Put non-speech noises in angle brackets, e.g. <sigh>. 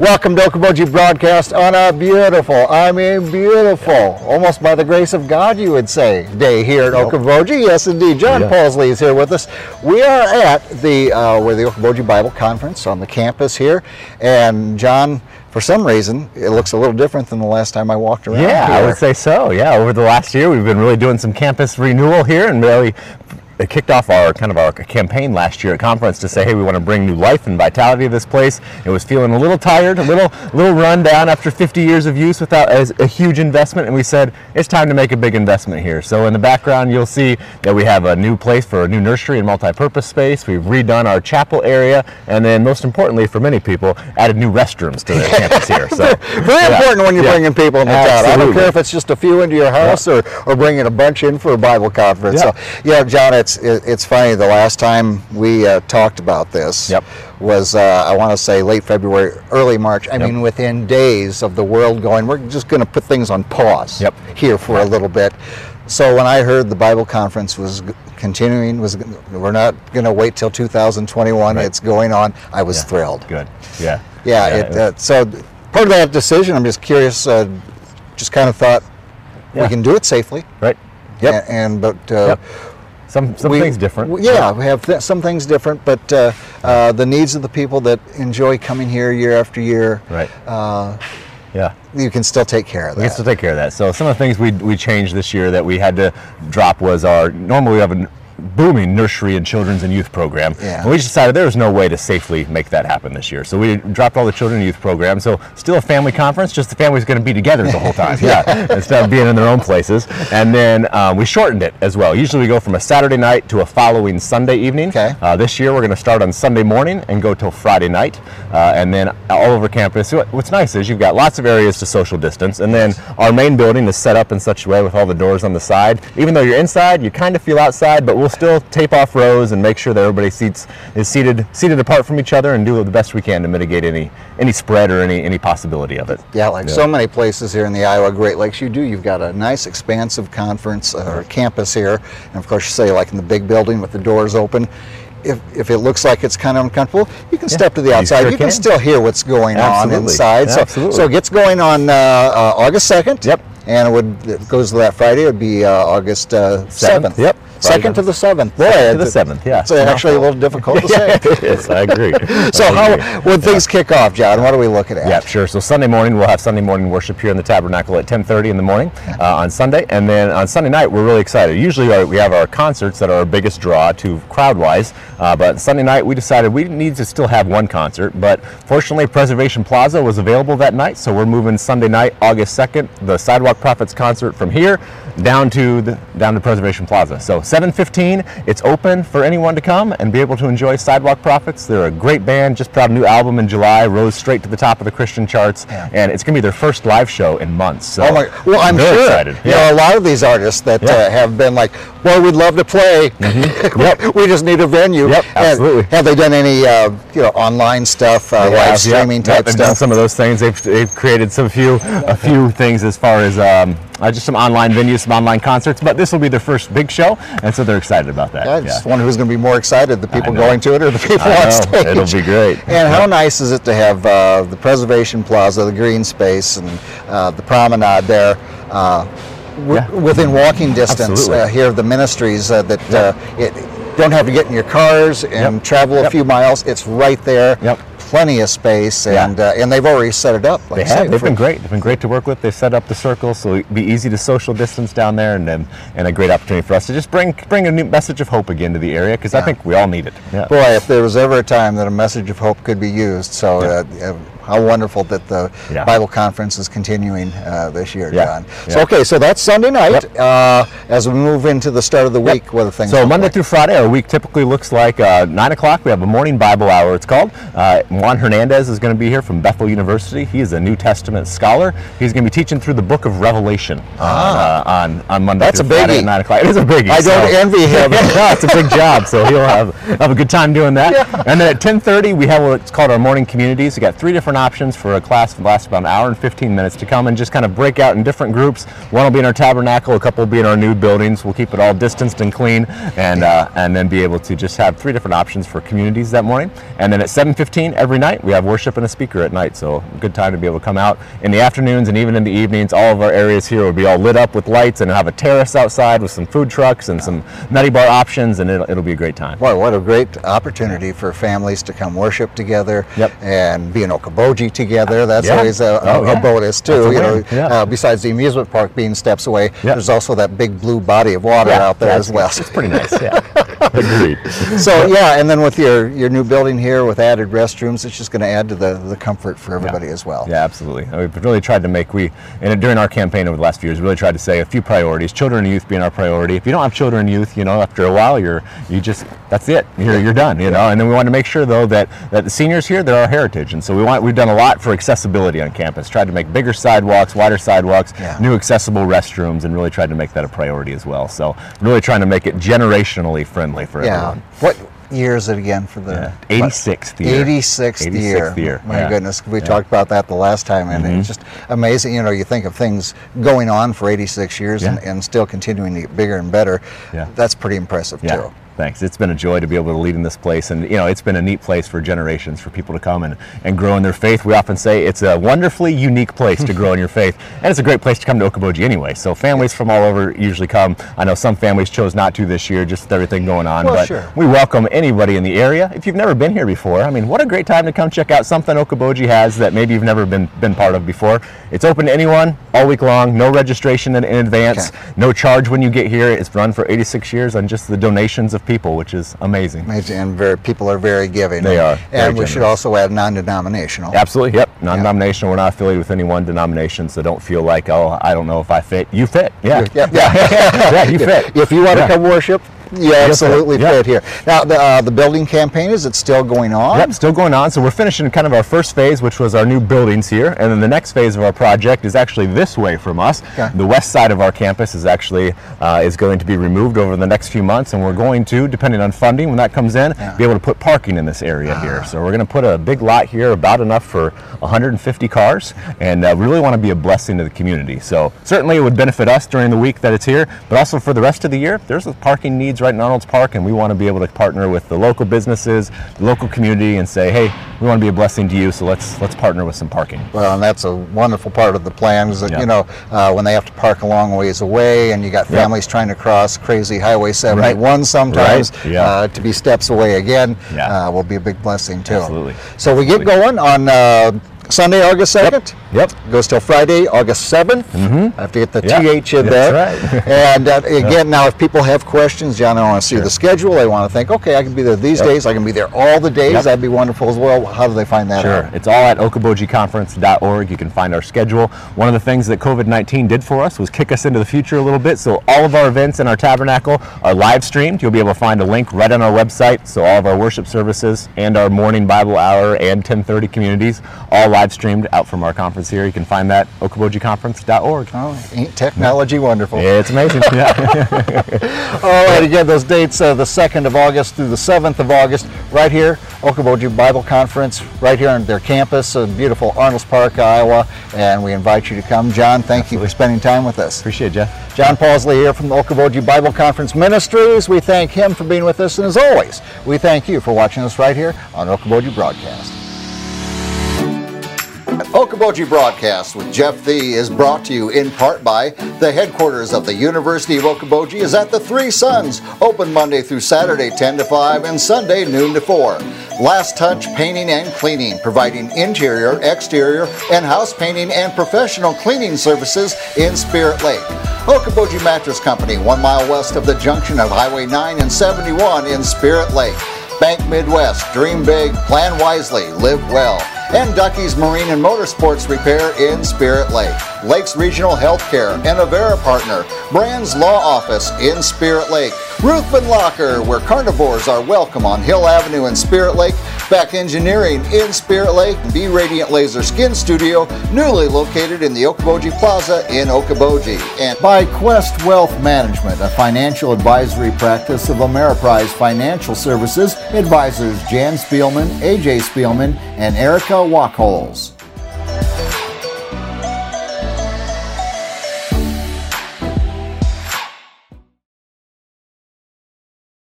Welcome to Okoboji Broadcast on a beautiful, I mean beautiful, almost by the grace of God, you would say, day here at Okoboji. Yes, indeed. John Yeah. Paulsley is here with us. We are at the uh, we're the Okoboji Bible Conference on the campus here, and John, for some reason, it looks a little different than the last time I walked around. Yeah, I would say so. Yeah, over the last year, we've been really doing some campus renewal here, and really it kicked off our kind of our campaign last year at conference to say, hey, we want to bring new life and vitality to this place. It was feeling a little tired, a little little run down after 50 years of use without a, a huge investment, and we said it's time to make a big investment here. So in the background, you'll see that we have a new place for a new nursery and multi-purpose space. We've redone our chapel area, and then most importantly for many people, added new restrooms to the <laughs> campus here. So <laughs> Very yeah, important when you're yeah. bringing people into town. I don't care if it's just a few into your house or, or bringing a bunch in for a Bible conference. Yeah. So, yeah, John, it's it, it's funny. The last time we uh, talked about this Yep. was uh, I want to say late February, early March. I mean, within days of the world going, we're just going to put things on pause Yep. here for a little bit. So when I heard the Bible conference was continuing, was we're not going to wait till 2021. Right. It's going on. I was Yeah. thrilled. Good. Yeah. Yeah, it, uh, so part of that decision, I'm just curious, uh, just kind of thought we can do it safely. right. Yep. a- And, but uh, Yep. Some some we- things different. Yeah, we have th- some things different, but uh, uh, the needs of the people that enjoy coming here year after year, Right. uh, Yeah. you can still take care of We that. can still take care of that. So some of the things we we changed this year that we had to drop was our normally we have a n- booming nursery and children's and youth program. Yeah. And we just decided there was no way to safely make that happen this year. So we dropped all the children and youth program. So still a family conference, just the family's going to be together the whole time. <laughs> yeah. Instead of being in their own places. And then um, we shortened it as well. Usually we go from a Saturday night to a following Sunday evening. Okay. Uh, this year we're going to start on Sunday morning and go till Friday night, uh, and then all over campus. What's nice is you've got lots of areas to social distance, and then our main building is set up in such a way with all the doors on the side. Even though you're inside, you kind of feel outside, but we'll still tape off rows and make sure that everybody seats is seated seated apart from each other and do the best we can to mitigate any any spread or any any possibility of it. Yeah, like so many places here in the Iowa Great Lakes, you do. You've got a nice, expansive conference uh, or campus here, and of course, you say like in the big building with the doors open. If, if it looks like it's kind of uncomfortable, you can step to the you outside. sure you can. can. still hear what's going on Absolutely. inside. So, Absolutely. so it gets going on uh, uh, August second. Yep. And it would it goes to that Friday. It would be uh, August uh, Seventh. seventh. Yep. Second to the seventh. Boy, to the seventh, yeah. It's actually a little difficult to <laughs> say. yes, I <laughs> agree. So I how agree. when things kick off, John? What are we looking at? Yeah, sure. So Sunday morning we'll have Sunday morning worship here in the Tabernacle at 10:30 in the morning uh, on Sunday, and then on Sunday night we're really excited. Usually our, we have our concerts that are our biggest draw to crowd-wise, uh, but Sunday night we decided we need to still have one concert. But fortunately, Preservation Plaza was available that night, so we're moving Sunday night, August 2nd, the Sidewalk Prophets concert from here down to the down to Preservation Plaza. So 7:15, it's open for anyone to come and be able to enjoy Sidewalk Prophets. They're a great band, just put out a new album in July, rose straight to the top of the Christian charts, and it's going to be their first live show in months. So Oh my! Well, I'm sure. excited. You know, a lot of these artists that Yeah. uh, have been like, "Well, we'd love to play. <laughs> Yep. we just need a venue." Yep, absolutely. Have they done any, uh, you know, online stuff, uh, live have, streaming yep, type yep, they've done stuff? some of those things. They've, they've created some few a few things as far as um, uh, just some online venues, some online concerts. But this will be their first big show, and so they're excited about that. I just wonder who's going to be more excited: the people going to it or the people on stage. It'll be great. And how nice is it to have uh, the Preservation Plaza, the green space, and uh, the promenade there? W- Yeah. Within walking distance uh, here of the ministries uh, that uh, it, don't have to get in your cars and Yep. travel a Yep. few miles. It's right there. Yep. Plenty of space, and uh, and they've already set it up. Like They I say, have. They've been great. They've been great to work with. They've set up the circle, so it'd be easy to social distance down there, and and, and a great opportunity for us to just bring bring a new message of hope again to the area because I think we all need it. Yeah. Boy, if there was ever a time that a message of hope could be used, so uh, how wonderful that the Yeah. Bible conference is continuing uh, this year, Yeah. John. So okay, so that's Sunday night. Uh, as we move into the start of the week, what are things? So Monday like? through Friday, our week typically looks like uh, nine o'clock. We have a morning Bible hour. It's called. Uh, Juan Hernandez is going to be here from Bethel University. He is a New Testament scholar. He's going to be teaching through the Book of Revelation on uh, on, on Monday. Ah. That's through a Friday biggie. at nine o'clock. It is a biggie. I don't so- envy him. <laughs> yeah, it's a big job, so he'll have have a good time doing that. <laughs> And then at 10:30, we have what's called our morning communities. We got three different options for a class that lasts about an hour and 15 minutes to come and just kind of break out in different groups. One will be in our tabernacle, a couple will be in our new buildings. We'll keep it all distanced and clean, and uh, and then be able to just have three different options for communities that morning. And then at 7:15 every night we have worship and a speaker at night. So good time to be able to come out in the afternoons and even in the evenings. All of our areas here will be all lit up with lights and have a terrace outside with some food trucks and some nutty bar options, and it'll, it'll be a great time. Boy, what a great opportunity for families to come worship together Yep. and be in Together. That's Yeah. always a, a, Oh, yeah. a bonus too. A you know. Yeah. uh, besides the amusement park being steps away, there's also that big blue body of water out there as well. It's pretty nice. Yeah, <laughs> <laughs> agreed. So yeah, and then with your your new building here with added restrooms, it's just going to add to the the comfort for everybody as well. Yeah, absolutely. And We've really tried to make we and during our campaign over the last few years, we really tried to say a few priorities. Children and youth being our priority. If you don't have children and youth, you know, after a while, you're you just that's it. You're, you're done. You know. And then we want to make sure though that that the seniors here they're our heritage, and so we want we've done a lot for accessibility on campus. Tried to make bigger sidewalks, wider sidewalks, Yeah. new accessible restrooms, and really tried to make that a priority as well. So really trying to make it generationally friendly for Yeah. everyone. What year is it again for the Yeah. 86th year. 86th, 86th year. year, My yeah. goodness, we Yeah. talked about that the last time, and Mhm. it's just amazing. You know, you think of things going on for 86 years and, and still continuing to get bigger and better. Yeah. That's pretty impressive too. Thanks. It's been a joy to be able to lead in this place, and you know, it's been a neat place for generations for people to come and, and grow in their faith. We often say it's a wonderfully unique place to grow in your faith, <laughs> and it's a great place to come to Okoboji anyway. So families from all over usually come. I know some families chose not to this year, just with everything going on, Well, but sure. we welcome anybody in the area. If you've never been here before, I mean, what a great time to come check out something Okoboji has that maybe you've never been been part of before. It's open to anyone all week long, no registration in, in advance, Okay. no charge when you get here. It's run for 86 years on just the donations of people, which is amazing. Amazing, and very people are very giving. They are, and we should also add non-denominational. Absolutely, yep. Non-denominational. We're not affiliated with any one denomination, so don't feel like, oh, I don't know if I fit. You fit. Yeah. Yeah, yeah. <laughs> yeah, you fit. If you want to come worship, you absolutely Yeah. fit here. Now, the, uh, the building campaign is it still going on? Yep, still going on. So we're finishing kind of our first phase, which was our new buildings here, and then the next phase of our project is actually this way from us. Okay. The west side of our campus is actually uh, is going to be removed over the next few months, and we're going to, depending on funding when that comes in, Yeah. be able to put parking in this area here. So we're going to put a big lot here, about enough for 150 cars, and uh, really want to be a blessing to the community. So certainly it would benefit us during the week that it's here, but also for the rest of the year. There's the parking needs right in Arnolds Park, and we want to be able to partner with the local businesses, the local community, and say, hey, we want to be a blessing to you, so let's let's partner with some parking. Well, and that's a wonderful part of the plan is that, Yeah. you know, uh, when they have to park a long ways away and you got Yeah. families trying to cross crazy Highway 71 sometimes Right. Yeah. uh, to be steps away again Yeah. uh, will be a big blessing too. Absolutely. So we get going on uh, Sunday, August 2nd. Yep. Goes till Friday, August 7th. Mm-hmm. I have to get the Yeah, TH in that's there. right. <laughs> and uh, again, now if people have questions, John, I want to see the schedule. They want to think, okay, I can be there these Yep. days. I can be there all the days. Yep. That'd be wonderful as well. How do they find that Sure. out? It's all at okobojiconference.org. You can find our schedule. One of the things that COVID 19 did for us was kick us into the future a little bit. So, all of our events in our tabernacle are live streamed. You'll be able to find a link right on our website. So, all of our worship services and our morning Bible hour and 1030 communities, all live streamed out from our conference here. You can find that okobojiconference.org. Oh, ain't technology wonderful? Yeah, It's amazing. Yeah. <laughs> <laughs> All right, again, those dates, uh, the 2nd of August through the 7th of August, right here, Okoboji Bible Conference, right here on their campus in beautiful Arnolds Park, Iowa, and we invite you to come. John, thank you for spending time with us. Appreciate it, Jeff. John Pausley here from the Okoboji Bible Conference Ministries. We thank him for being with us, and as always, we thank you for watching us right here on Okoboji Broadcast. Okoboji Broadcast with Jeff Thee is brought to you in part by the headquarters of the University of Okoboji is at the Three Sons, open Monday through Saturday 10 to 5 and Sunday noon to 4. Last Touch Painting and Cleaning, providing interior, exterior, and house painting and professional cleaning services in Spirit Lake. Okoboji Mattress Company, one mile west of the junction of Highway 9 and 71 in Spirit Lake. Bank Midwest, dream big, plan wisely, live well. And Ducky's Marine and Motorsports Repair in Spirit Lake. Lakes Regional Healthcare and Avera Partner, Brand's Law Office in Spirit Lake, Ruthven Locker, where carnivores are welcome on Hill Avenue in Spirit Lake, Beck Engineering in Spirit Lake, B Radiant Laser Skin Studio, newly located in the Okoboji Plaza in Okoboji, and by Quest Wealth Management, a financial advisory practice of Ameriprise Financial Services, advisors Jan Spielman, AJ Spielman, and Erica Wachholz.